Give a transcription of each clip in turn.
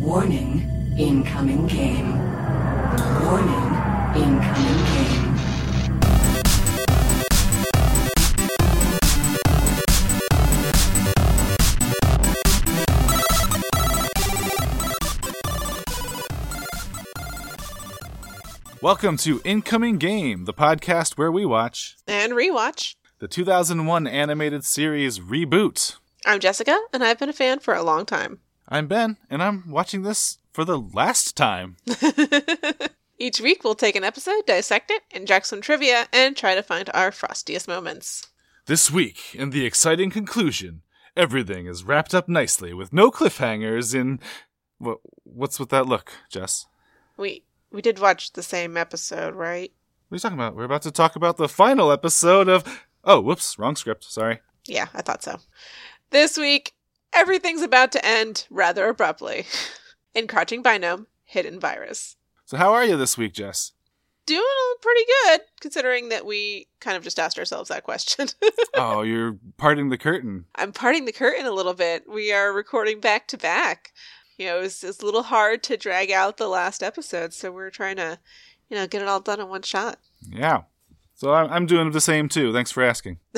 Warning, incoming game. Warning, incoming game. Welcome to Incoming Game, the podcast where we watch and rewatch. the 2001 animated series Reboot. I'm Jessica, and I've been a fan for a long time. I'm Ben, and I'm watching this for the last time. Each week, we'll take an episode, dissect it, inject some trivia, and try to find our frostiest moments. This week, in the exciting conclusion, everything is wrapped up nicely with no cliffhangers in. What, what's with that look, Jess? We we did watch the same episode, right? What are you talking about? We're about to talk about the final episode of. Oh, whoops, wrong script. Sorry. Yeah, I thought so. This week, everything's about to end rather abruptly. In Crouching Binome, Hidden Virus. So, how are you this week, Jess? Doing pretty good, considering that we kind of just asked ourselves that question. oh, you're parting the curtain. I'm parting the curtain a little bit. We are recording back to back. You know, it's it a little hard to drag out the last episode, so we're trying to, you know, get it all done in one shot. Yeah. So, I'm, I'm doing the same too. Thanks for asking.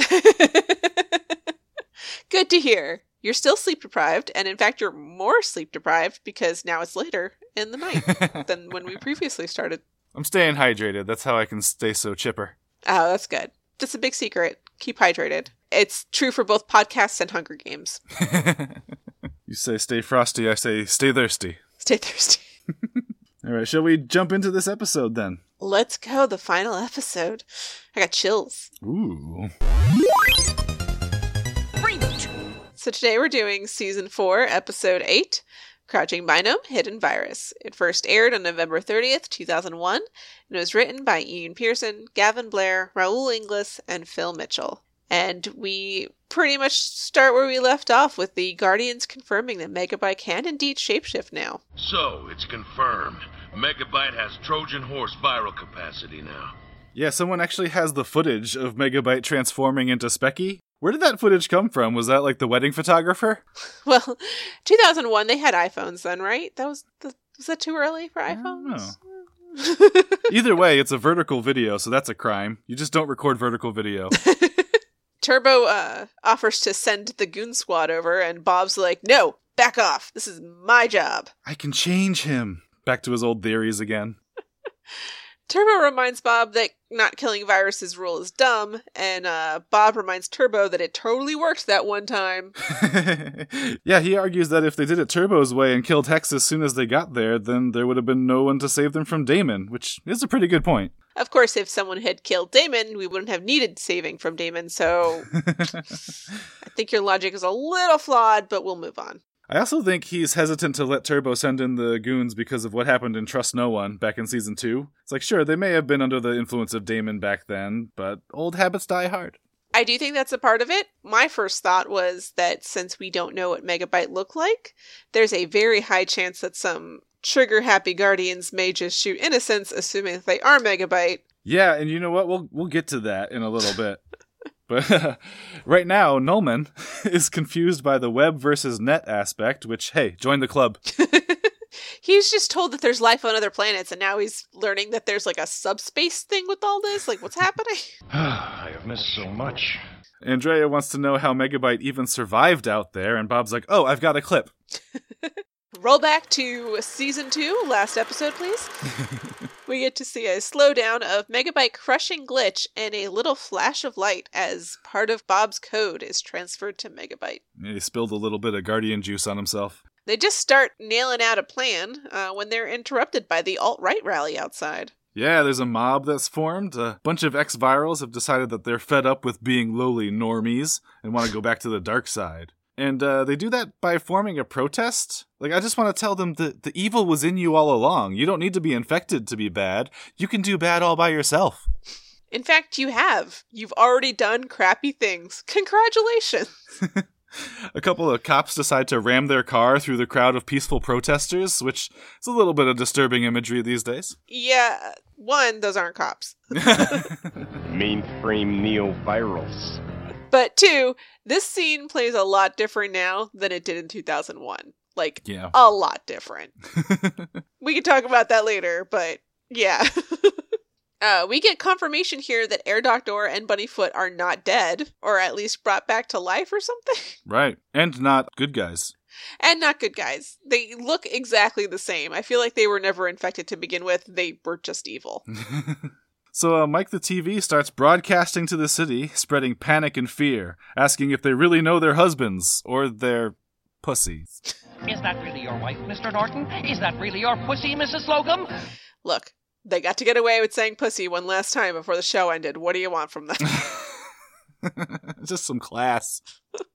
Good to hear. You're still sleep deprived, and in fact, you're more sleep deprived because now it's later in the night than when we previously started. I'm staying hydrated. That's how I can stay so chipper. Oh, that's good. That's a big secret. Keep hydrated. It's true for both podcasts and Hunger Games. you say stay frosty, I say stay thirsty. Stay thirsty. All right, shall we jump into this episode then? Let's go. The final episode. I got chills. Ooh. So today we're doing season four, episode eight, Crouching Binome, Hidden Virus. It first aired on November 30th, 2001, and it was written by Ian Pearson, Gavin Blair, Raul Inglis, and Phil Mitchell. And we pretty much start where we left off with the Guardians confirming that Megabyte can indeed shapeshift now. So, it's confirmed. Megabyte has Trojan horse viral capacity now. Yeah, someone actually has the footage of Megabyte transforming into Specky. Where did that footage come from? Was that like the wedding photographer? Well, 2001, they had iPhones then, right? That was the, was that too early for iPhones? Either way, it's a vertical video, so that's a crime. You just don't record vertical video. Turbo uh, offers to send the goon squad over, and Bob's like, "No, back off. This is my job." I can change him. Back to his old theories again. Turbo reminds Bob that not killing viruses rule is dumb, and uh, Bob reminds Turbo that it totally worked that one time. yeah, he argues that if they did it Turbo's way and killed Hex as soon as they got there, then there would have been no one to save them from Daemon, which is a pretty good point. Of course, if someone had killed Daemon, we wouldn't have needed saving from Daemon, so I think your logic is a little flawed, but we'll move on. I also think he's hesitant to let Turbo send in the goons because of what happened in Trust No One back in season two. It's like, sure, they may have been under the influence of Daemon back then, but old habits die hard. I do think that's a part of it. My first thought was that since we don't know what Megabyte look like, there's a very high chance that some trigger happy guardians may just shoot innocents, assuming that they are Megabyte. Yeah, and you know what? We'll we'll get to that in a little bit. But right now, Nolman is confused by the web versus net aspect, which, hey, join the club. he's just told that there's life on other planets, and now he's learning that there's like a subspace thing with all this. Like, what's happening? I have missed so much. Andrea wants to know how Megabyte even survived out there, and Bob's like, oh, I've got a clip. Roll back to season two, last episode, please. We get to see a slowdown of Megabyte crushing Glitch and a little flash of light as part of Bob's code is transferred to Megabyte. He spilled a little bit of Guardian juice on himself. They just start nailing out a plan uh, when they're interrupted by the alt right rally outside. Yeah, there's a mob that's formed. A bunch of ex virals have decided that they're fed up with being lowly normies and want to go back to the dark side. And uh, they do that by forming a protest. Like, I just want to tell them that the evil was in you all along. You don't need to be infected to be bad. You can do bad all by yourself. In fact, you have. You've already done crappy things. Congratulations. a couple of cops decide to ram their car through the crowd of peaceful protesters, which is a little bit of disturbing imagery these days. Yeah, one, those aren't cops. Mainframe neo virals. But two, this scene plays a lot different now than it did in 2001. Like Yeah. a lot different. we can talk about that later, but yeah. uh, we get confirmation here that Herr Doktor and Bunnyfoot are not dead, or at least brought back to life or something. right. And not good guys. And not good guys. They look exactly the same. I feel like they were never infected to begin with. They were just evil. So uh, Mike the TV starts broadcasting to the city, spreading panic and fear, asking if they really know their husbands or their pussies. Is that really your wife, Mr. Norton? Is that really your pussy, Mrs. Slocombe? Look, they got to get away with saying pussy one last time before the show ended. What do you want from them? Just some class.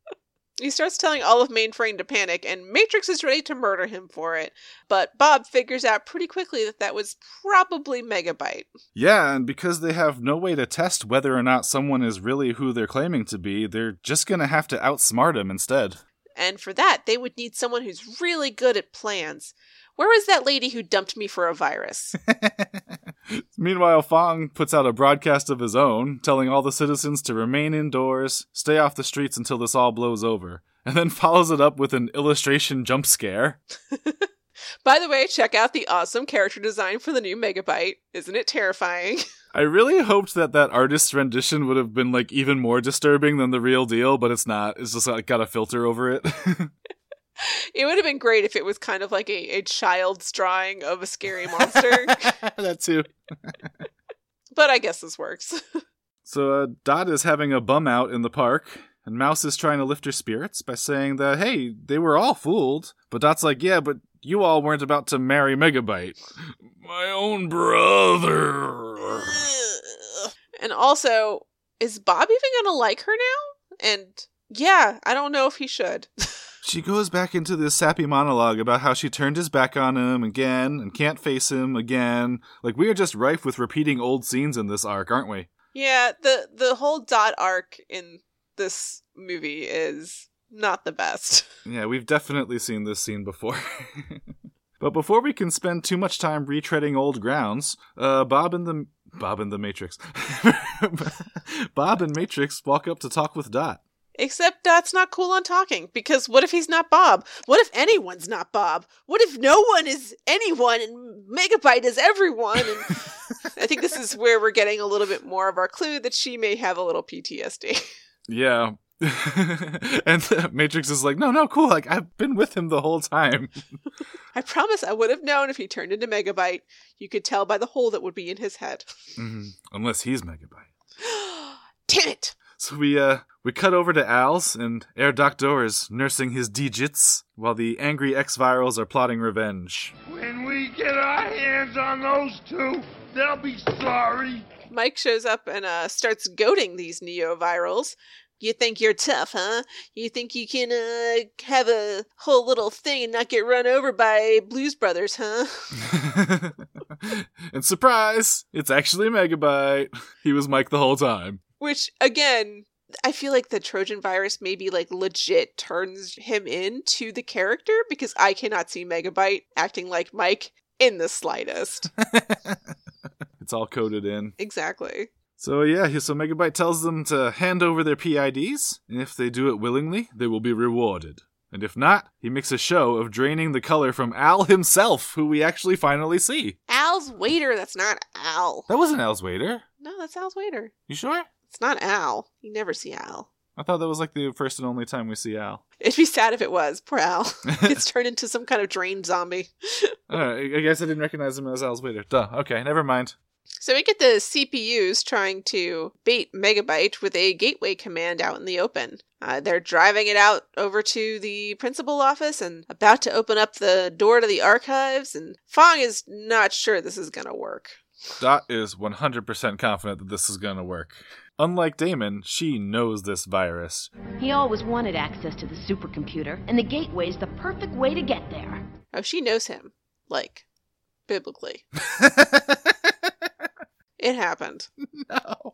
He starts telling all of Mainframe to panic, and Matrix is ready to murder him for it. But Bob figures out pretty quickly that that was probably Megabyte. Yeah, and because they have no way to test whether or not someone is really who they're claiming to be, they're just gonna have to outsmart him instead. And for that, they would need someone who's really good at plans. Where was that lady who dumped me for a virus? Meanwhile, Phong puts out a broadcast of his own, telling all the citizens to remain indoors, stay off the streets until this all blows over, and then follows it up with an illustration jump scare. By the way, check out the awesome character design for the new Megabyte. Isn't it terrifying? I really hoped that that artist's rendition would have been like even more disturbing than the real deal, but it's not. It's just like got a filter over it. It would have been great if it was kind of like a, a child's drawing of a scary monster. that too. but I guess this works. So uh, Dot is having a bum out in the park, and Mouse is trying to lift her spirits by saying that, hey, they were all fooled. But Dot's like, yeah, but you all weren't about to marry Megabyte. My own brother. and also, is Bob even gonna like her now? And yeah, I don't know if he should. She goes back into this sappy monologue about how she turned his back on him again and can't face him again. Like, we are just rife with repeating old scenes in this arc, aren't we? yeah, the the whole dot arc in this movie is not the best. Yeah, we've definitely seen this scene before. but before we can spend too much time retreading old grounds, uh, Bob and the Bob and the Matrix, Bob and Matrix walk up to talk with Dot. Except Dot's not cool on talking because what if he's not Bob? What if anyone's not Bob? What if no one is anyone and Megabyte is everyone? And I think this is where we're getting a little bit more of our clue that she may have a little PTSD. Yeah. and the Matrix is like, no, no, cool. Like I've been with him the whole time. I promise I would have known if he turned into Megabyte. You could tell by the hole that would be in his head. Mhm. Unless he's Megabyte. Damn it! So we uh we cut over to Al's and Herr Doktor is nursing his digits while the angry X-Virals are plotting revenge. When we get our hands on those two, they'll be sorry. Mike shows up and uh, starts goading these neo-virals. You think you're tough, huh? You think you can uh, have a whole little thing and not get run over by Blues Brothers, huh? and surprise, it's actually Megabyte. He was Mike the whole time. Which, again, I feel like the Trojan virus maybe like legit turns him into the character because I cannot see Megabyte acting like Mike in the slightest. It's all coded in. exactly. So yeah, so Megabyte tells them to hand over their PIDs, and if they do it willingly, they will be rewarded. And if not, he makes a show of draining the color from Al himself, who we actually finally see. Al's waiter, that's not Al. That wasn't Al's waiter. No, that's Al's waiter. You sure? It's not Al. You never see Al. I thought that was like the first and only time we see Al. It'd be sad if it was. Poor Al. Gets turned into some kind of drained zombie. Alright, I guess I didn't recognize him as Al's waiter. Duh. Okay, never mind. So we get the CPUs trying to bait Megabyte with a gateway command out in the open. Uh, they're driving it out over to the principal office and about to open up the door to the archives, and Phong is not sure this is gonna work. Dot is 100% confident that this is gonna work. Unlike Daemon, she knows this virus. He always wanted access to the supercomputer, and the gateway's the perfect way to get there. Oh, she knows him. Like, biblically. It happened. No.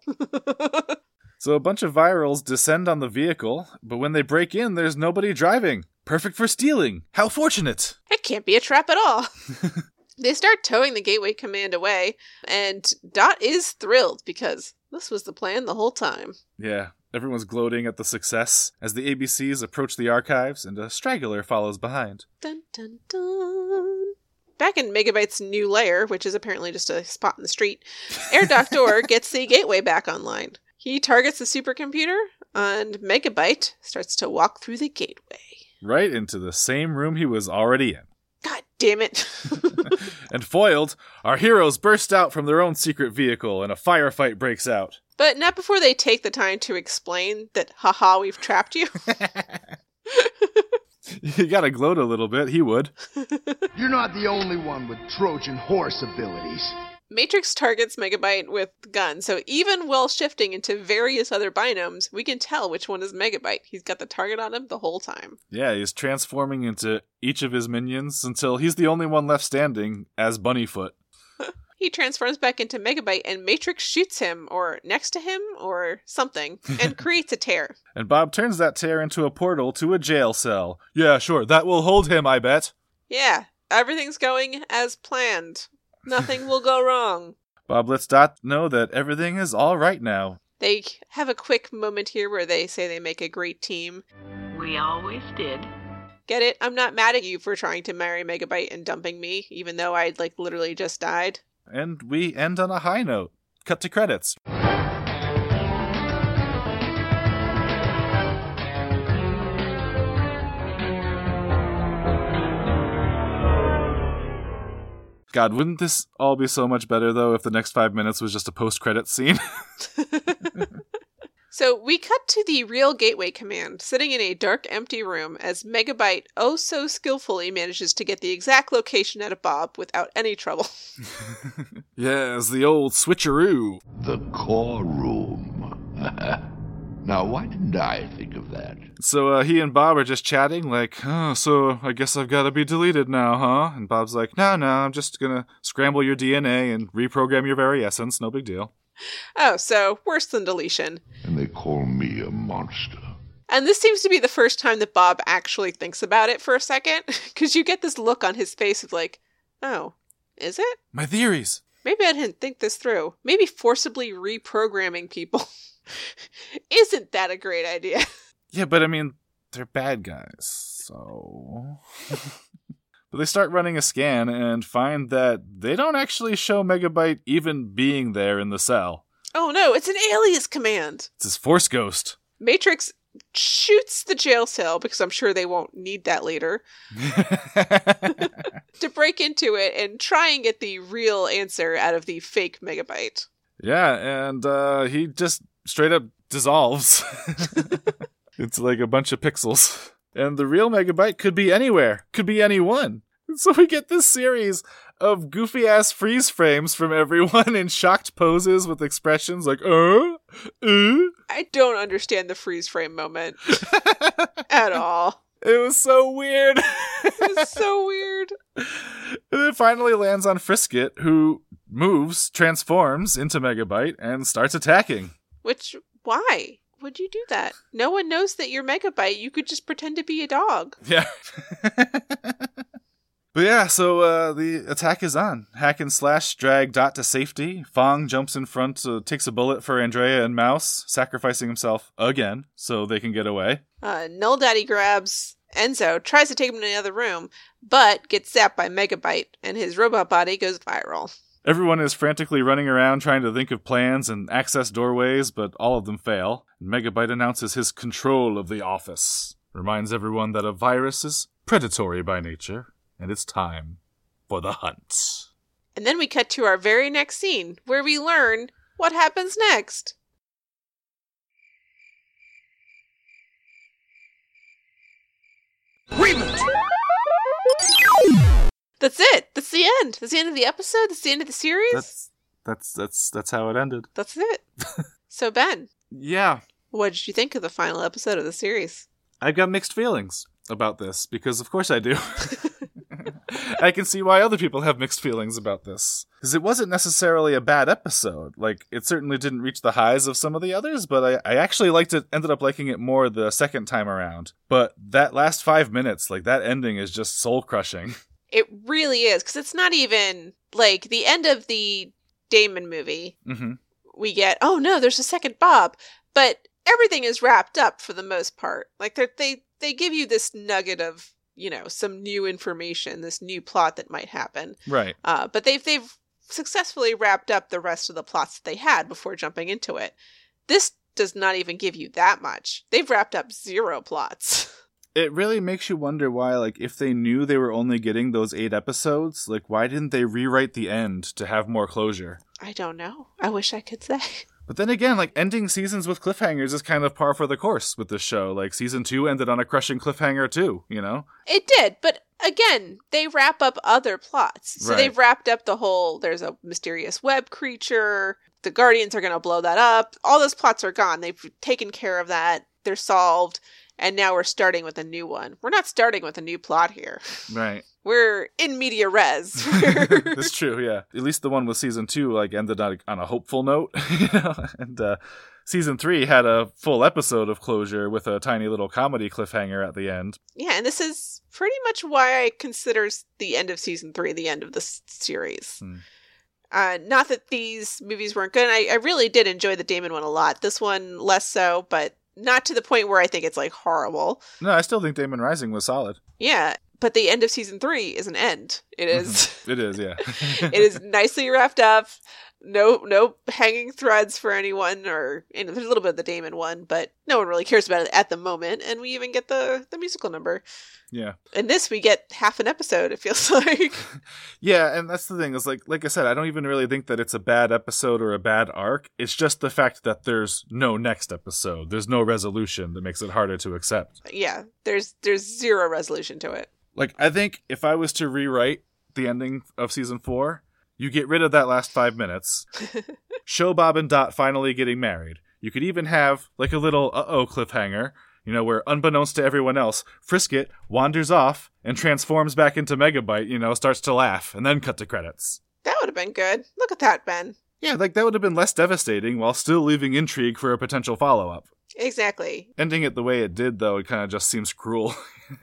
So a bunch of virals descend on the vehicle, but when they break in, there's nobody driving. Perfect for stealing. How fortunate. It can't be a trap at all. they start towing the gateway command away, and Dot is thrilled because this was the plan the whole time. Yeah. Everyone's gloating at the success as the ABCs approach the archives and a straggler follows behind. Dun dun dun. Back in Megabyte's new lair, which is apparently just a spot in the street, Herr Doktor gets the gateway back online. He targets the supercomputer, and Megabyte starts to walk through the gateway. Right into the same room he was already in. God damn it. And foiled, our heroes burst out from their own secret vehicle and a firefight breaks out. but not before they take the time to explain that, haha, we've trapped you. You gotta gloat a little bit, he would. You're not the only one with Trojan horse abilities. Matrix targets Megabyte with gun, so even while shifting into various other binomes, we can tell which one is Megabyte. He's got the target on him the whole time. Yeah, he's transforming into each of his minions until he's the only one left standing as Bunnyfoot. He transforms back into Megabyte, and Matrix shoots him, or next to him, or something, and creates a tear. And Bob turns that tear into a portal to a jail cell. Yeah, sure, that will hold him, I bet. Yeah, everything's going as planned. Nothing will go wrong. Bob lets Dot know that everything is all right now. They have a quick moment here where they say they make a great team. We always did. Get it? I'm not mad at you for trying to marry Megabyte and dumping me, even though I'd like literally just died. And we end on a high note. Cut to credits. God, wouldn't this all be so much better though if the next five minutes was just a post-credit scene? So we cut to the real Gateway Command, sitting in a dark, empty room as Megabyte oh so skillfully manages to get the exact location out of Bob without any trouble. yes, the old switcheroo. The core room. now, why didn't I think of that? So uh, he and Bob are just chatting, like, oh, so I guess I've got to be deleted now, huh? And Bob's like, no, no, I'm just gonna scramble your DNA and reprogram your very essence. No big deal. oh, so worse than deletion. And they call me a monster. And this seems to be the first time that Bob actually thinks about it for a second, because you get this look on his face of like, oh, is it? My theories. Maybe I didn't think this through. Maybe forcibly reprogramming people isn't that a great idea. Yeah, but I mean, they're bad guys, so. but they start running a scan and find that they don't actually show Megabyte even being there in the cell. Oh no, it's an alias command. It's his Force Ghost. Matrix shoots the jail cell because I'm sure they won't need that later to break into it and try and get the real answer out of the fake megabyte. yeah, and uh, he just straight up dissolves. it's like a bunch of pixels. And the real Megabyte could be anywhere, could be anyone. So we get this series of goofy ass freeze frames from everyone in shocked poses with expressions like, uh, uh. I don't understand the freeze frame moment at all. It was so weird. It was so weird. and it finally lands on Frisket, who moves, transforms into Megabyte, and starts attacking. Which, why would you do that? No one knows that you're megabyte. You could just pretend to be a dog. Yeah. but yeah, so uh, the attack is on. Hack and slash drag Dot to safety. Phong jumps in front, uh, takes a bullet for Andrea and Mouse, sacrificing himself again so they can get away. Uh, Null Daddy grabs Enzo, tries to take him to another room, but gets zapped by Megabyte, and his robot body goes viral. Everyone is frantically running around trying to think of plans and access doorways, but all of them fail. Megabyte announces his control of the office, reminds everyone that a virus is predatory by nature, and it's time for the hunt. And then we cut to our very next scene, where we learn what happens next. That's it. That's the end. That's the end of the episode. That's the end of the series. That's that's that's that's how it ended. That's it. so Ben, Yeah, what did you think of the final episode of the series? I've got mixed feelings about this because, of course, I do. I can see why other people have mixed feelings about this because it wasn't necessarily a bad episode. Like it certainly didn't reach the highs of some of the others, but I, I actually liked it. Ended up liking it more the second time around. But that last five minutes, like that ending, is just soul crushing. It really is because it's not even like the end of the Daemon movie. hmm We get oh no, there's a second Bob, but everything is wrapped up for the most part. Like they they they give you this nugget of you know some new information, this new plot that might happen. Right. Uh, but they've they've successfully wrapped up the rest of the plots that they had before jumping into it. This does not even give you that much. They've wrapped up zero plots. It really makes you wonder why, like, if they knew they were only getting those eight episodes, like, why didn't they rewrite the end to have more closure? I don't know. I wish I could say. But then again, like, ending seasons with cliffhangers is kind of par for the course with this show. Like, season two ended on a crushing cliffhanger, too, you know? It did, but again, they wrap up other plots. So Right. they've wrapped up the whole there's a mysterious web creature, the Guardians are going to blow that up. All those plots are gone. They've taken care of that. They're solved. And now we're starting with a new one. We're not starting with a new plot here. Right. We're in media res. That's true, yeah. At least the one with season two, like, ended on a, on a hopeful note, you know? And, uh, season three had a full episode of closure with a tiny little comedy cliffhanger at the end. yeah, and this is pretty much why I consider the end of season three the end of the s- series. Hmm. Uh, not that these movies weren't good. I, I really did enjoy the Daemon one a lot. This one less so, but not to the point where I think it's like horrible. No, I still think Daemon Rising was solid. Yeah, but the end of season three is an end. It mm-hmm. is. It is, yeah. it is nicely wrapped up. No, no hanging threads for anyone, or you know, there's a little bit of the Daemon one, but no one really cares about it at the moment. And we even get the the musical number. Yeah. In this, we get half an episode. It feels like. Yeah, and that's the thing is like like I said, I don't even really think that it's a bad episode or a bad arc. It's just the fact that there's no next episode. There's no resolution that makes it harder to accept. yeah, there's there's zero resolution to it. Like I think if I was to rewrite the ending of season 4, you get rid of that last 5 minutes. show Bob and Dot finally getting married. You could even have like a little uh-oh cliffhanger, you know, where unbeknownst to everyone else, Frisket wanders off and transforms back into Megabyte, you know, starts to laugh and then cut to credits. That would have been good. Look at that, Ben. Yeah, like that would have been less devastating while still leaving intrigue for a potential follow up. Exactly. Ending it the way it did, though, it kind of just seems cruel.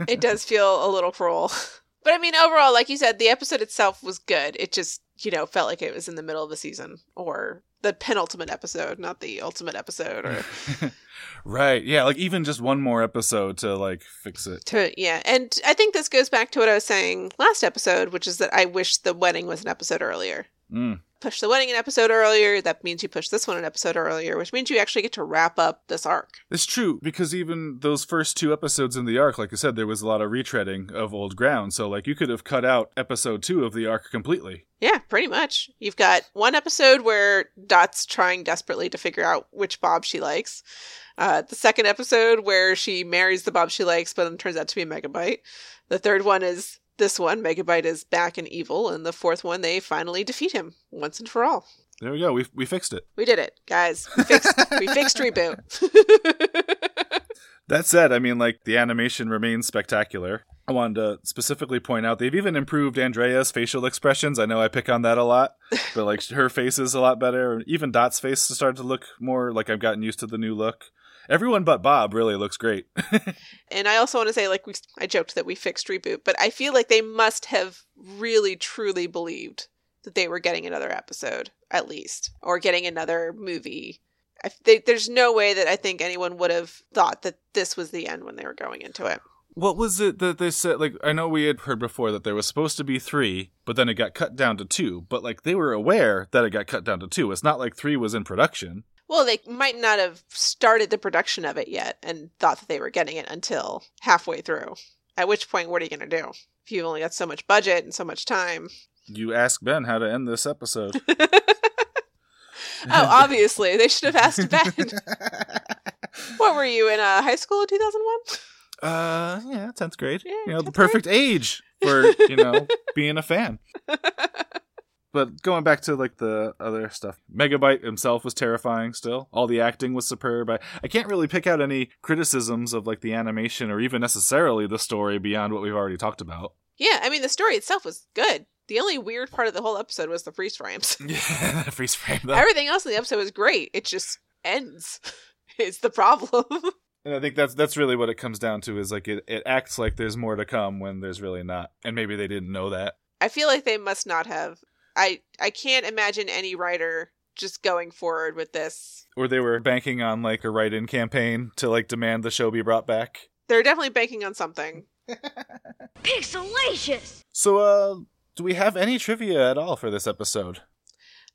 it does feel a little cruel. But I mean, overall, like you said, the episode itself was good. It just, you know, felt like it was in the middle of the season or the penultimate episode, not the ultimate episode or right, yeah, like even just one more episode to like fix it. to yeah. And I think this goes back to what I was saying last episode, which is that I wish the wedding was an episode earlier. Mm. Push the wedding an episode earlier, that means you push this one an episode earlier, which means you actually get to wrap up this arc. It's true because even those first two episodes in the arc, like I said, there was a lot of retreading of old ground. So like you could have cut out episode two of the arc completely. Yeah, pretty much. You've got one episode where Dot's trying desperately to figure out which Bob she likes. Uh, the second episode where she marries the Bob she likes, but then turns out to be a Megabyte. The third one is this one. Megabyte is back and evil. And the fourth one, they finally defeat him once and for all. There we go. We we fixed it. We did it, guys. We fixed, we fixed reboot. That said, I mean, like the animation remains spectacular. I wanted to specifically point out they've even improved Andrea's facial expressions. I know I pick on that a lot, but like her face is a lot better. Even Dot's face has started to look more like I've gotten used to the new look. Everyone but Bob really looks great. And I also want to say, like we, I joked that we fixed reboot, but I feel like they must have really truly believed that they were getting another episode, at least, or getting another movie. I, they, there's no way that I think anyone would have thought that this was the end when they were going into it. what was it that they said? Like, I know we had heard before that there was supposed to be three, but then it got cut down to two. But like, they were aware that it got cut down to two. It's not like three was in production. Well, they might not have started the production of it yet and thought that they were getting it until halfway through. At which point, what are you going to do? If you've only got so much budget and so much time. You ask Ben how to end this episode. Oh, obviously, they should have asked Ben. what were you in uh, high school in 2001? Uh, yeah, tenth grade. Yeah, you know, the 10th grade. perfect age for you know being a fan. But going back to like the other stuff, Megabyte himself was terrifying. Still, all the acting was superb. I, I can't really pick out any criticisms of like the animation or even necessarily the story beyond what we've already talked about. Yeah, I mean, the story itself was good. The only weird part of the whole episode was the freeze frames. Yeah, freeze frame though. Everything else in the episode was great. It just ends. It's the problem. And I think that's that's really what it comes down to is like it, it acts like there's more to come when there's really not. And maybe they didn't know that. I feel like they must not have. I I can't imagine any writer just going forward with this. Or they were banking on like a write-in campaign to like demand the show be brought back. They're definitely banking on something. Pixelacious! So, uh, do we have any trivia at all for this episode?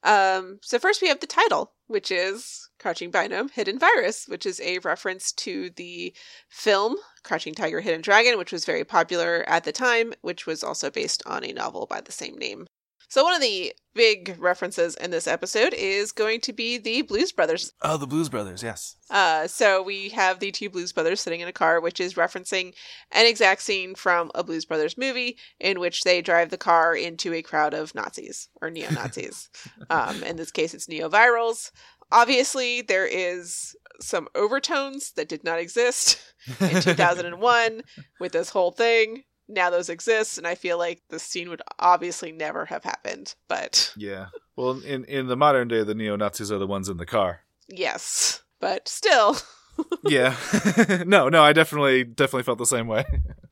Um, so first we have the title, which is Crouching Binome Hidden Virus, which is a reference to the film Crouching Tiger, Hidden Dragon, which was very popular at the time, which was also based on a novel by the same name. So one of the big references in this episode is going to be the Blues Brothers. Oh, the Blues Brothers, yes. Uh, so we have the two Blues Brothers sitting in a car, which is referencing an exact scene from a Blues Brothers movie in which they drive the car into a crowd of Nazis or neo Nazis. um, in this case, it's neo virals. Obviously, there is some overtones that did not exist in 2001 with this whole thing. Now those exist, and I feel like this scene would obviously never have happened. But Yeah. Well, in in the modern day, the neo Nazis are the ones in the car. yes, but still. yeah. no, no, I definitely definitely felt the same way.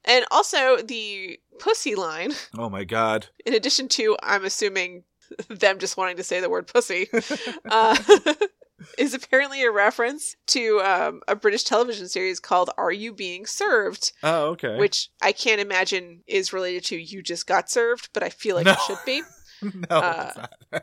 And also the pussy line, Oh my god. in addition to, I'm assuming, them just wanting to say the word pussy, uh, is apparently a reference to um, a British television series called Are You Being Served? Oh, okay. Which I can't imagine is related to You Just Got Served, but I feel like No. it should be. no, uh.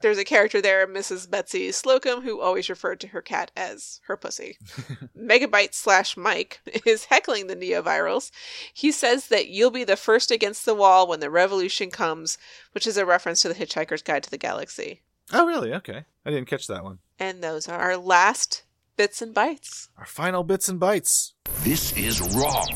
There's a character there, Mrs. Betsy Slocombe, who always referred to her cat as her pussy. Megabyte slash Mike is heckling the neovirals. He says that you'll be the first against the wall when the revolution comes, which is a reference to the Hitchhiker's Guide to the Galaxy. Oh, really? Okay. I didn't catch that one. And those are our last bits and bytes. Our final bits and bites. This is wrong.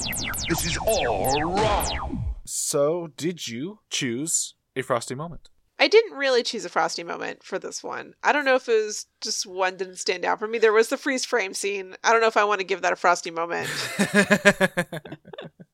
This is all wrong. So, did you choose a frosty moment? I didn't really choose a frosty moment for this one. I don't know if it was just one didn't stand out for me. There was the freeze frame scene. I don't know if I want to give that a frosty moment.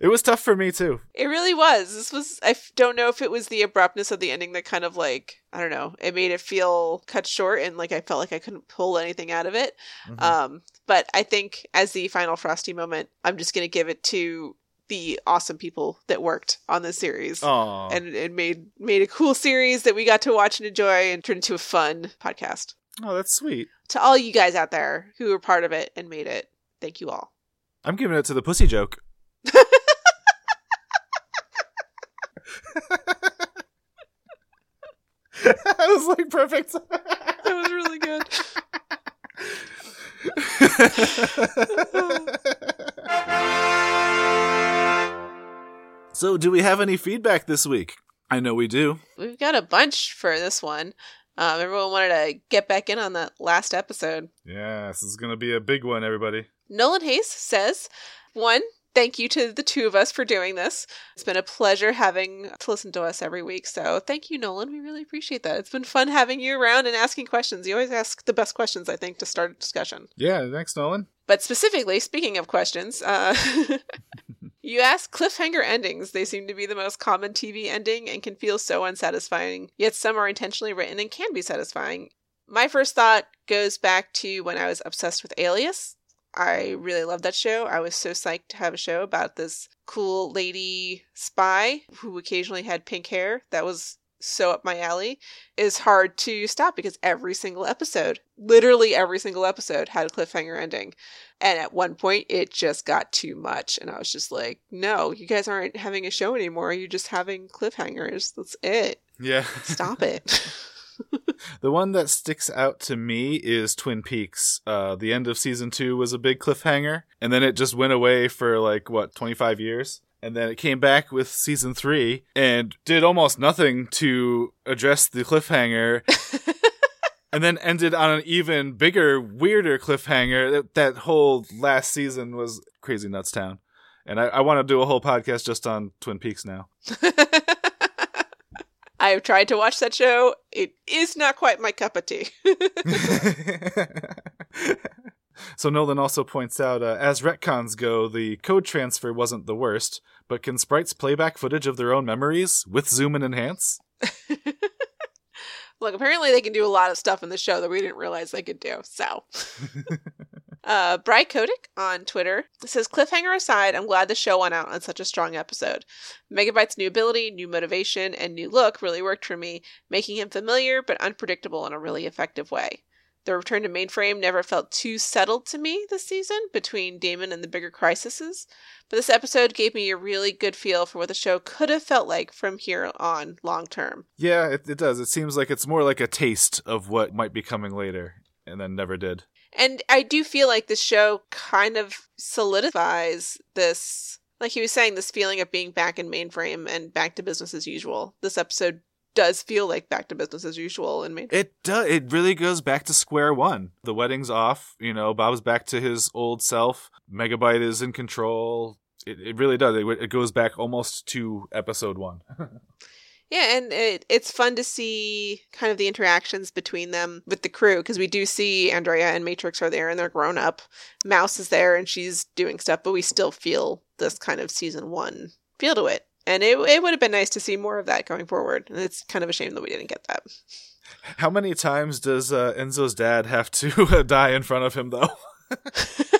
it was tough for me too. It really was. This was, I don't know if it was the abruptness of the ending that kind of like, I don't know, it made it feel cut short and like I felt like I couldn't pull anything out of it. Mhm. Um, but I think as the final Frosty moment, I'm just going to give it to the awesome people that worked on this series. Aw. And it made made a cool series that we got to watch and enjoy and turned into a fun podcast. oh, that's sweet. To all you guys out there who were part of it and made it, thank you all. I'm giving it to the pussy joke. that was like perfect. That was really good. so, do we have any feedback this week? I know we do. We've got a bunch for this one. Um, everyone wanted to get back in on that last episode. Yeah, this is going to be a big one, everybody. Nolan Hayes says, one, thank you to the two of us for doing this. It's been a pleasure having to listen to us every week. So thank you, Nolan. We really appreciate that. It's been fun having you around and asking questions. You always ask the best questions, I think, to start a discussion. Yeah, thanks, Nolan. But specifically, speaking of questions, uh, you ask cliffhanger endings. They seem to be the most common TV ending and can feel so unsatisfying, yet some are intentionally written and can be satisfying. My first thought goes back to when I was obsessed with Alias. I really loved that show. I was so psyched to have a show about this cool lady spy who occasionally had pink hair. That was so up my alley. Is hard to stop because every single episode, literally every single episode, had a cliffhanger ending. And at one point, it just got too much. And I was just like, no, you guys aren't having a show anymore. You're just having cliffhangers. That's it. Yeah. Stop it. The one that sticks out to me is Twin Peaks. Uh, the end of season two was a big cliffhanger, and then it just went away for like, what, 25 years? And then it came back with season three and did almost nothing to address the cliffhanger. and then ended on an even bigger, weirder cliffhanger. That, that whole last season was Crazy Nuts Town. And I, I want to do a whole podcast just on Twin Peaks now. I have tried to watch that show. It is not quite my cup of tea. so Nolan also points out, uh, as retcons go, the code transfer wasn't the worst, but can sprites play back footage of their own memories with zoom and enhance? Look, apparently they can do a lot of stuff in the show that we didn't realize they could do. So, Uh, Bry Kodak on Twitter says, Cliffhanger aside, I'm glad the show went out on such a strong episode. Megabyte's new ability, new motivation, and new look really worked for me, making him familiar but unpredictable in a really effective way. The return to mainframe never felt too settled to me this season between Daemon and the bigger crises, but this episode gave me a really good feel for what the show could have felt like from here on long term. Yeah, it, it does. It seems like it's more like a taste of what might be coming later, and then never did. And I do feel like this show kind of solidifies this, like he was saying, this feeling of being back in mainframe and back to business as usual. This episode does feel like back to business as usual in mainframe. It does. It really goes back to square one. The wedding's off. You know, Bob's back to his old self. Megabyte is in control. It, it really does. It, it goes back almost to episode one. Yeah, and it, it's fun to see kind of the interactions between them with the crew because we do see Andrea and Matrix are there and they're grown up. Mouse is there and she's doing stuff, but we still feel this kind of season one feel to it. And it, it would have been nice to see more of that going forward. And it's kind of a shame that we didn't get that. How many times does uh, Enzo's dad have to die in front of him, though?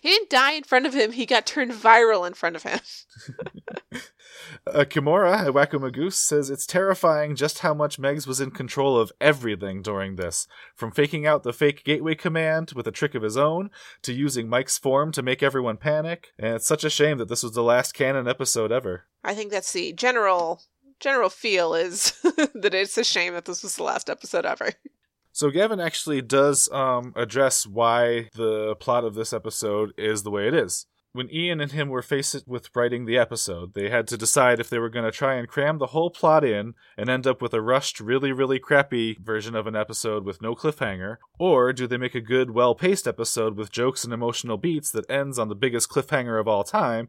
he didn't die in front of him, he got turned viral in front of him. Uh, Kimura at Wacko Magoose says it's terrifying just how much Megs was in control of everything during this, from faking out the fake gateway command with a trick of his own to using Mike's form to make everyone panic. And it's such a shame that this was the last canon episode ever. I think that's the general general feel is that it's a shame that this was the last episode ever. So Gavin actually does um, address why the plot of this episode is the way it is. When Ian and him were faced with writing the episode, they had to decide if they were going to try and cram the whole plot in and end up with a rushed, really, really crappy version of an episode with no cliffhanger, or do they make a good, well paced episode with jokes and emotional beats that ends on the biggest cliffhanger of all time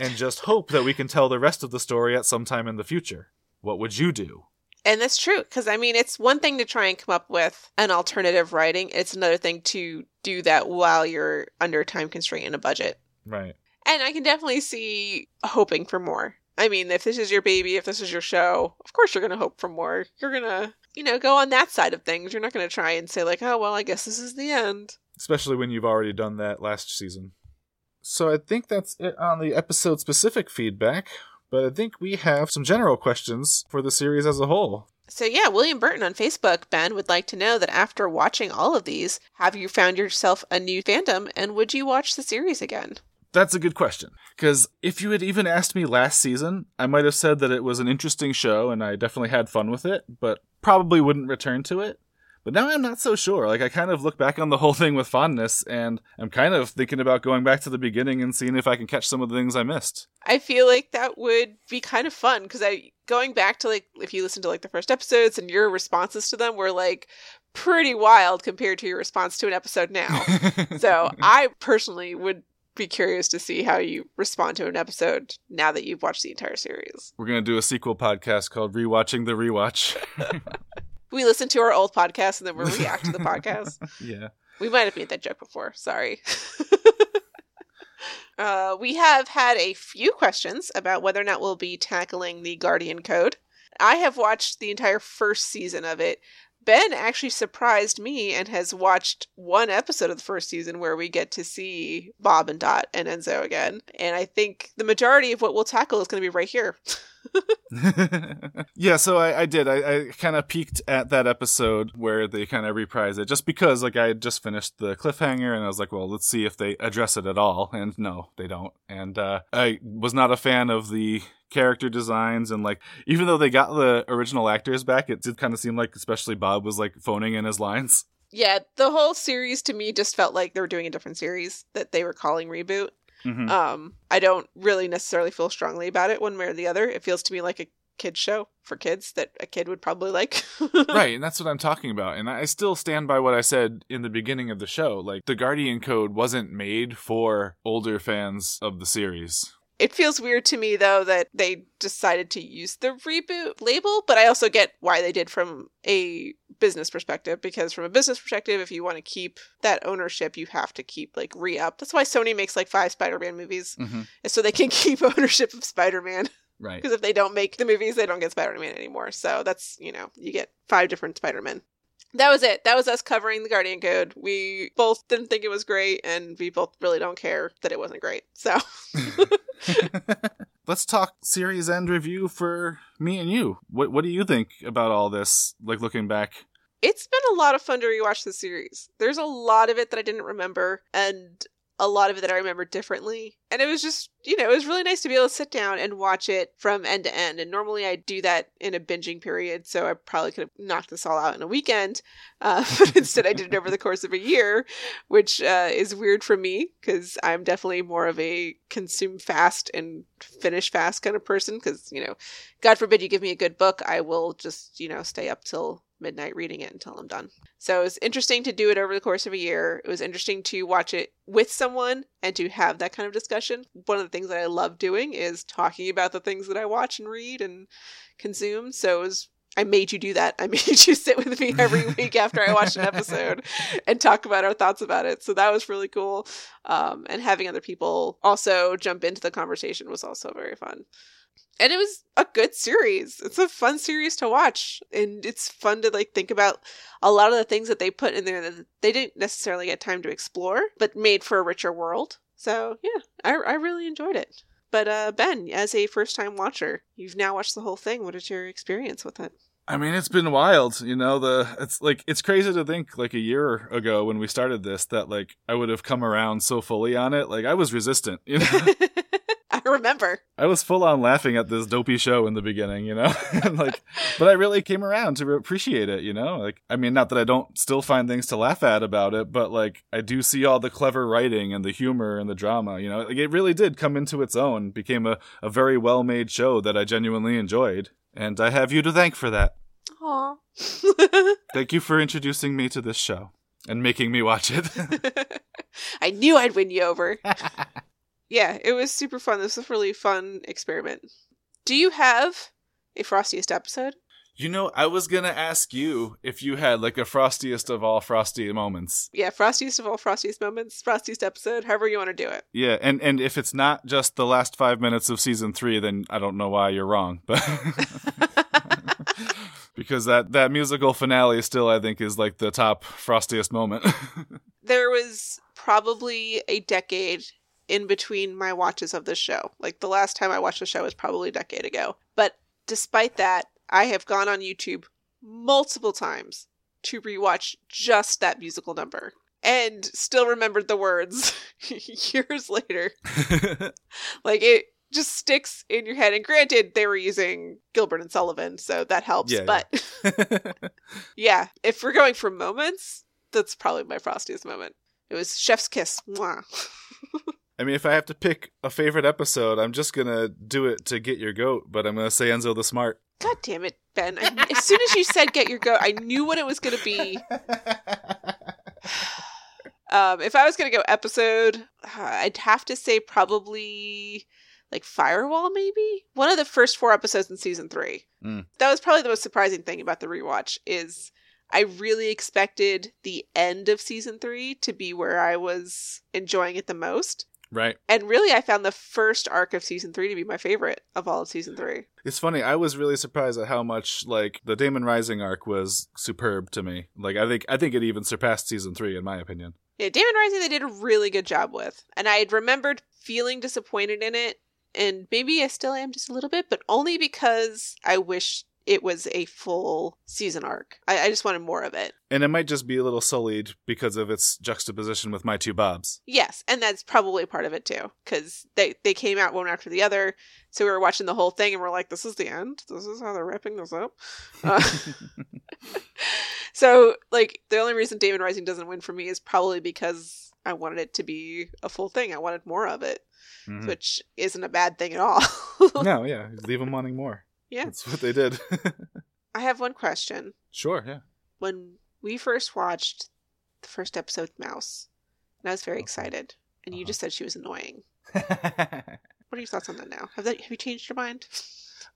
and just hope that we can tell the rest of the story at some time in the future? What would you do? And that's true because I mean, it's one thing to try and come up with an alternative writing. It's another thing to do that while you're under time constraint and a budget. Right. And I can definitely see hoping for more. I mean, if this is your baby, if this is your show, of course you're going to hope for more. You're going to, you know, go on that side of things. You're not going to try and say, like, oh, well, I guess this is the end. Especially when you've already done that last season. So I think that's it on the episode specific feedback, but I think we have some general questions for the series as a whole. So, yeah, William Burton on Facebook, Ben, would like to know that after watching all of these, have you found yourself a new fandom and would you watch the series again? That's a good question. Because if you had even asked me last season, I might have said that it was an interesting show and I definitely had fun with it, but probably wouldn't return to it. But now I'm not so sure. Like, I kind of look back on the whole thing with fondness, and I'm kind of thinking about going back to the beginning and seeing if I can catch some of the things I missed. I feel like that would be kind of fun because I going back to like if you listen to like the first episodes and your responses to them were like pretty wild compared to your response to an episode now. so I personally would be curious to see how you respond to an episode now that you've watched the entire series. We're going to do a sequel podcast called Rewatching the Rewatch. we listen to our old podcast and then we react to the podcast. yeah. We might have made that joke before. Sorry. uh, we have had a few questions about whether or not we'll be tackling the Guardian Code. I have watched the entire first season of it. Ben actually surprised me and has watched one episode of the first season where we get to see Bob and Dot and Enzo again. And I think the majority of what we'll tackle is going to be right here. yeah, so I, I did. I, I kind of peeked at that episode where they kind of reprise it, just because like I had just finished the cliffhanger, and I was like, well, let's see if they address it at all. And no, they don't. And uh, I was not a fan of the character designs and like even though they got the original actors back it did kind of seem like especially bob was like phoning in his lines yeah the whole series to me just felt like they were doing a different series that they were calling reboot Mhm. um i don't really necessarily feel strongly about it one way or the other. It feels to me like a kids show for kids that a kid would probably like. Right and that's what i'm talking about and i still stand by what i said in the beginning of the show like the guardian code wasn't made for older fans of the series It feels weird to me though that they decided to use the reboot label, but I also get why they did from a business perspective because from a business perspective if you want to keep that ownership you have to keep like re-up. That's why Sony makes like 5 Spider-Man movies mm-hmm. is so they can keep ownership of Spider-Man right because if they don't make the movies they don't get Spider-Man anymore. So that's, you know, you get five different Spider-Men. That was it. That was us covering the Guardian Code. We both didn't think it was great, and we both really don't care that it wasn't great. So, Let's talk series end review for me and you. What What do you think about all this? Like looking back. it's been a lot of fun to rewatch the series. There's a lot of it that I didn't remember, and a lot of it that I remember differently. And it was just, you know, it was really nice to be able to sit down and watch it from end to end. And normally I do that in a binging period, so I probably could have knocked this all out in a weekend. Uh, but instead, I did it over the course of a year, which uh, is weird for me because I'm definitely more of a consume fast and finish fast kind of person. Because, you know, God forbid you give me a good book, I will just, you know, stay up till midnight reading it until I'm done. So it was interesting to do it over the course of a year. It was interesting to watch it with someone and to have that kind of discussion. One of the things that I love doing is talking about the things that I watch and read and consume. So it was I made you do that. I made you sit with me every week after I watched an episode and talk about our thoughts about it. So that was really cool. Um, and having other people also jump into the conversation was also very fun and it was a good series. It's a fun series to watch, and it's fun to like think about a lot of the things that they put in there that they didn't necessarily get time to explore, but made for a richer world. So yeah, I I really enjoyed it. But uh, Ben, as a first time watcher, you've now watched the whole thing. What is your experience with it? I mean, it's been wild, you know. The it's like it's crazy to think like a year ago when we started this that like I would have come around so fully on it. Like I was resistant, you know. I remember. I was full on laughing at this dopey show in the beginning, you know? like but I really came around to appreciate it, you know? Like I mean not that I don't still find things to laugh at about it, but like I do see all the clever writing and the humor and the drama, you know? Like it really did come into its own, became a, a very well made show that I genuinely enjoyed. And I have you to thank for that. Aw. Thank you for introducing me to this show and making me watch it. I knew I'd win you over. Yeah, it was super fun. This was a really fun experiment. Do you have a frostiest episode? You know, I was gonna ask you if you had like a frostiest of all frosty moments. Yeah, frostiest of all frostiest moments, frostiest episode, however you want to do it. Yeah, and and if it's not just the last five minutes of season three, then I don't know why you're wrong, but because that that musical finale still I think is like the top frostiest moment. there was probably a decade in between my watches of this show. Like the last time I watched the show was probably a decade ago. But despite that, I have gone on YouTube multiple times to rewatch just that musical number and still remembered the words years later. like it just sticks in your head. And granted, they were using Gilbert and Sullivan, so that helps. Yeah, but yeah. yeah, if we're going for moments, that's probably my frostiest moment. It was Chef's Kiss. Mwah. I mean, if I have to pick a favorite episode, I'm just gonna do it to get your goat, but I'm gonna say Enzo the Smart. God damn it, Ben. I, as soon as you said get your goat, I knew what it was going to be. um, if I was going to go episode, I'd have to say probably like Firewall, maybe? One of the first four episodes in season three. Mm. That was probably the most surprising thing about the rewatch is I really expected the end of season three to be where I was enjoying it the most. Right. And really, I found the first arc of season three to be my favorite of all of season three. It's funny. I was really surprised at how much like the Daemon Rising arc was superb to me. Like I think I think it even surpassed season three in my opinion. Yeah, Daemon Rising they did a really good job with, and I had remembered feeling disappointed in it, and maybe I still am just a little bit, but only because I wish it was a full season arc. I, I just wanted more of it. And it might just be a little sullied because of its juxtaposition with my two Bobs. Yes, and that's probably part of it too, because they they came out one after the other, so we were watching the whole thing and we're like, "This is the end. This is how they're wrapping this up." Uh, so, like, the only reason Daemon Rising doesn't win for me is probably because I wanted it to be a full thing. I wanted more of it, Mhm. which isn't a bad thing at all. no, yeah, leave them wanting more. Yeah. That's what they did. I have one question. sure, yeah. When we first watched the first episode, Mouse, and I was very excited, and you Uh-huh. just said she was annoying. What are your thoughts on that now? Have that have you changed your mind?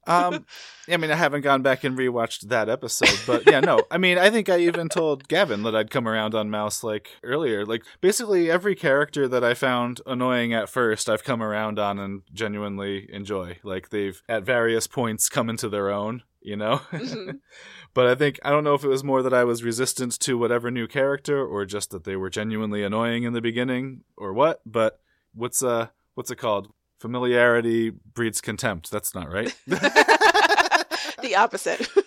Um, I mean, I haven't gone back and rewatched that episode, but yeah, no. I mean, I think I even told Gavin that I'd come around on Mouse like earlier. Like, basically, every character that I found annoying at first, I've come around on and genuinely enjoy. Like, they've at various points come into their own, you know? Mhm. but I think, I don't know if it was more that I was resistant to whatever new character or just that they were genuinely annoying in the beginning or what, but what's, uh, what's it called? Familiarity breeds contempt. That's not right. the opposite.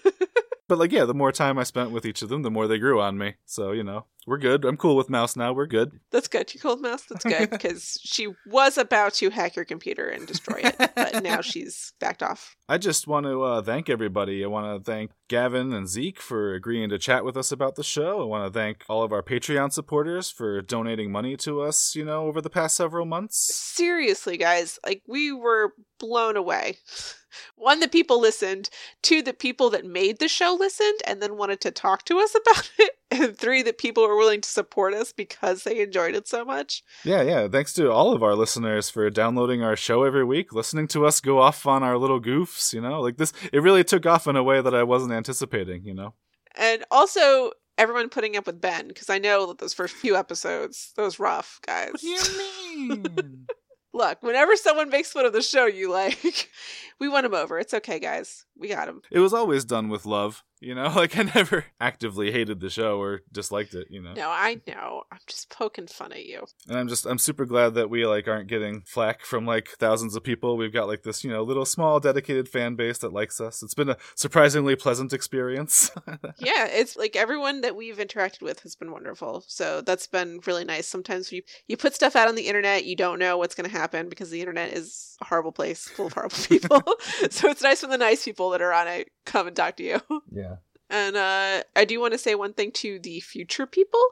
But like, yeah, the more time I spent with each of them, the more they grew on me. So you know, we're good. I'm cool with Mouse now. We're good. That's good. You called Mouse. That's good because she was about to hack your computer and destroy it, but now she's backed off. I just want to uh, thank everybody. I want to thank Gavin and Zeke for agreeing to chat with us about the show. I want to thank all of our Patreon supporters for donating money to us. You know, over the past several months. Seriously, guys, like we were blown away. One, the people listened. Two, the people that made the show listened and then wanted to talk to us about it. And three, that people were willing to support us because they enjoyed it so much. Yeah, yeah. Thanks to all of our listeners for downloading our show every week, listening to us go off on our little goofs. You know, like this, it really took off in a way that I wasn't anticipating. You know. And also, everyone putting up with Ben because I know that those first few episodes, those rough, guys. What do you mean? Look, whenever someone makes fun of the show you like, we won him over. It's okay, guys. We got him. it was always done with love. You know, like I never actively hated the show or disliked it. You know. No, I know. I'm just poking fun at you. And I'm just I'm super glad that we like aren't getting flack from like thousands of people. We've got like this, you know, little small dedicated fan base that likes us. It's been a surprisingly pleasant experience. yeah, it's like everyone that we've interacted with has been wonderful. So that's been really nice. Sometimes you you put stuff out on the internet, you don't know what's going to happen because the internet is a horrible place full of horrible people. so it's nice when the nice people that are on it come and talk to you. yeah. And uh, I do want to say one thing to the future people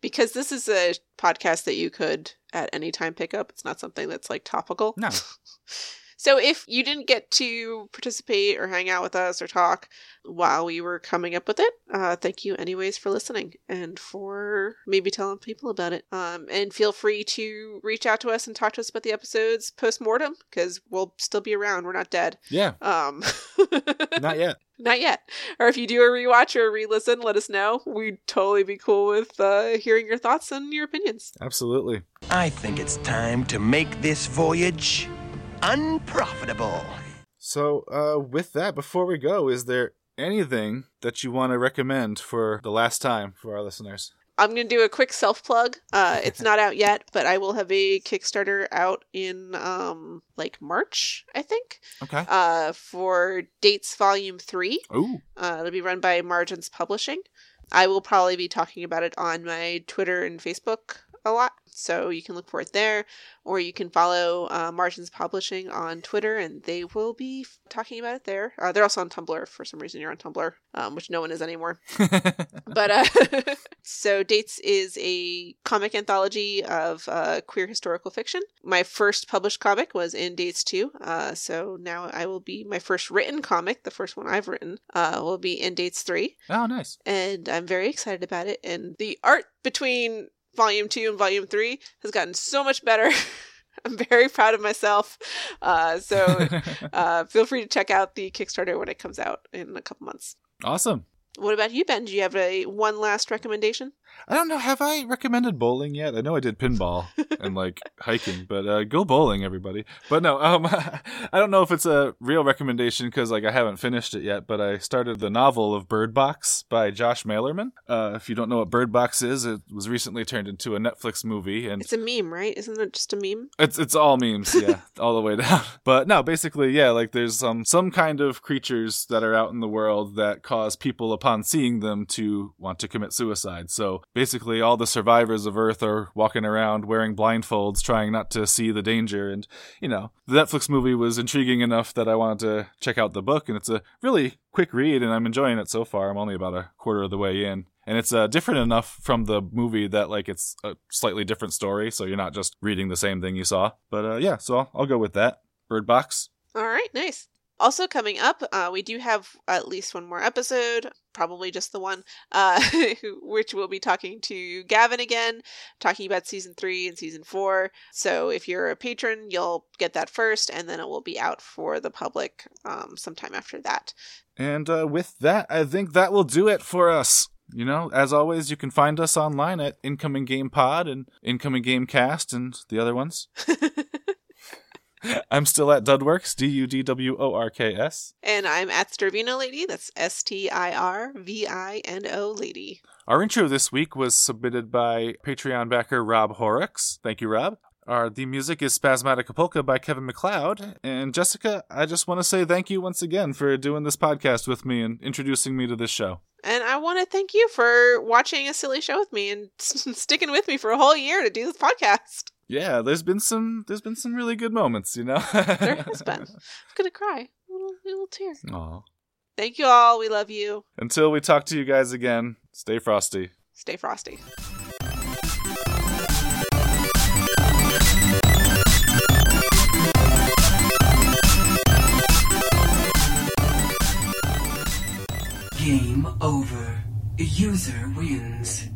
because this is a podcast that you could at any time pick up. It's not something that's like topical. No. So if you didn't get to participate or hang out with us or talk while we were coming up with it, uh, thank you anyways for listening and for maybe telling people about it. Um, and feel free to reach out to us and talk to us about the episodes post mortem because we'll still be around. We're not dead. Yeah. Um, Not yet. not yet. Or if you do a rewatch or a re-listen, let us know. We'd totally be cool with uh, hearing your thoughts and your opinions. Absolutely. I think it's time to make this voyage unprofitable. So, uh, with that, before we go, is there anything that you want to recommend for the last time for our listeners? I'm going to do a quick self plug. Uh, it's not out yet, but I will have a Kickstarter out in um, like March, I think, Okay. uh, for Dates Volume 3. Ooh. Uh, it'll be run by Margins Publishing. I will probably be talking about it on my Twitter and Facebook a lot, so you can look for it there, or you can follow uh, Margins Publishing on Twitter, and they will be f- talking about it there. Uh, they're also on Tumblr. For some reason, you're on Tumblr, um, which no one is anymore. But uh, so Dates is a comic anthology of uh, queer historical fiction. My first published comic was in Dates 2. Uh, so now I will be my first written comic, the first one I've written, uh, will be in Dates 3. oh, nice. And I'm very excited about it. And the art between volume 2 and volume 3 has gotten so much better. I'm very proud of myself. Uh, so uh, feel free to check out the Kickstarter when it comes out in a couple months. awesome. What about you, Ben? Do you have a one last recommendation? I don't know. Have I recommended bowling yet? I know I did pinball and like hiking, but uh, go bowling, everybody. But no, um, I don't know if it's a real recommendation because like I haven't finished it yet. But I started the novel of Bird Box by Josh Malerman. Uh, if you don't know what Bird Box is, it was recently turned into a Netflix movie, and It's a meme, right? Isn't it just a meme? it's it's all memes, yeah, all the way down. But no, basically, yeah, like there's some some kind of creatures that are out in the world that cause people upon seeing them to want to commit suicide. So basically, all the survivors of Earth are walking around wearing blindfolds, trying not to see the danger. And you know, the Netflix movie was intriguing enough that I wanted to check out the book, and it's a really quick read, and I'm enjoying it so far. I'm only about a quarter of the way in and it's uh, different enough from the movie that like it's a slightly different story so you're not just reading the same thing you saw but uh, yeah so I'll, I'll go with that bird box All right, nice. Also coming up, uh, we do have at least one more episode probably just the one, uh, which we'll be talking to Gavin again, talking about season three and season four. So if you're a patron, you'll get that first, and then it will be out for the public um, sometime after that. And uh, with that, I think that will do it for us. You know, as always, you can find us online at Incoming Game Pod and Incoming Game Cast and the other ones. I'm still at Dudworks, D U D W O R K S. And I'm at Stirvino Lady. That's S T I R V I N O Lady. Our intro this week was submitted by Patreon backer Rob Horrocks. Thank you, Rob. Our the music is Spazzmatica Polka by Kevin MacLeod. And Jessica, I just want to say thank you once again for doing this podcast with me and introducing me to this show. And I want to thank you for watching a silly show with me and sticking with me for a whole year to do this podcast. Yeah, there's been some there's been some really good moments, you know. there has been. I'm gonna cry. A little, a little tear. Aw. Thank you all. We love you. Until we talk to you guys again, stay frosty. Stay frosty. Game over. User wins.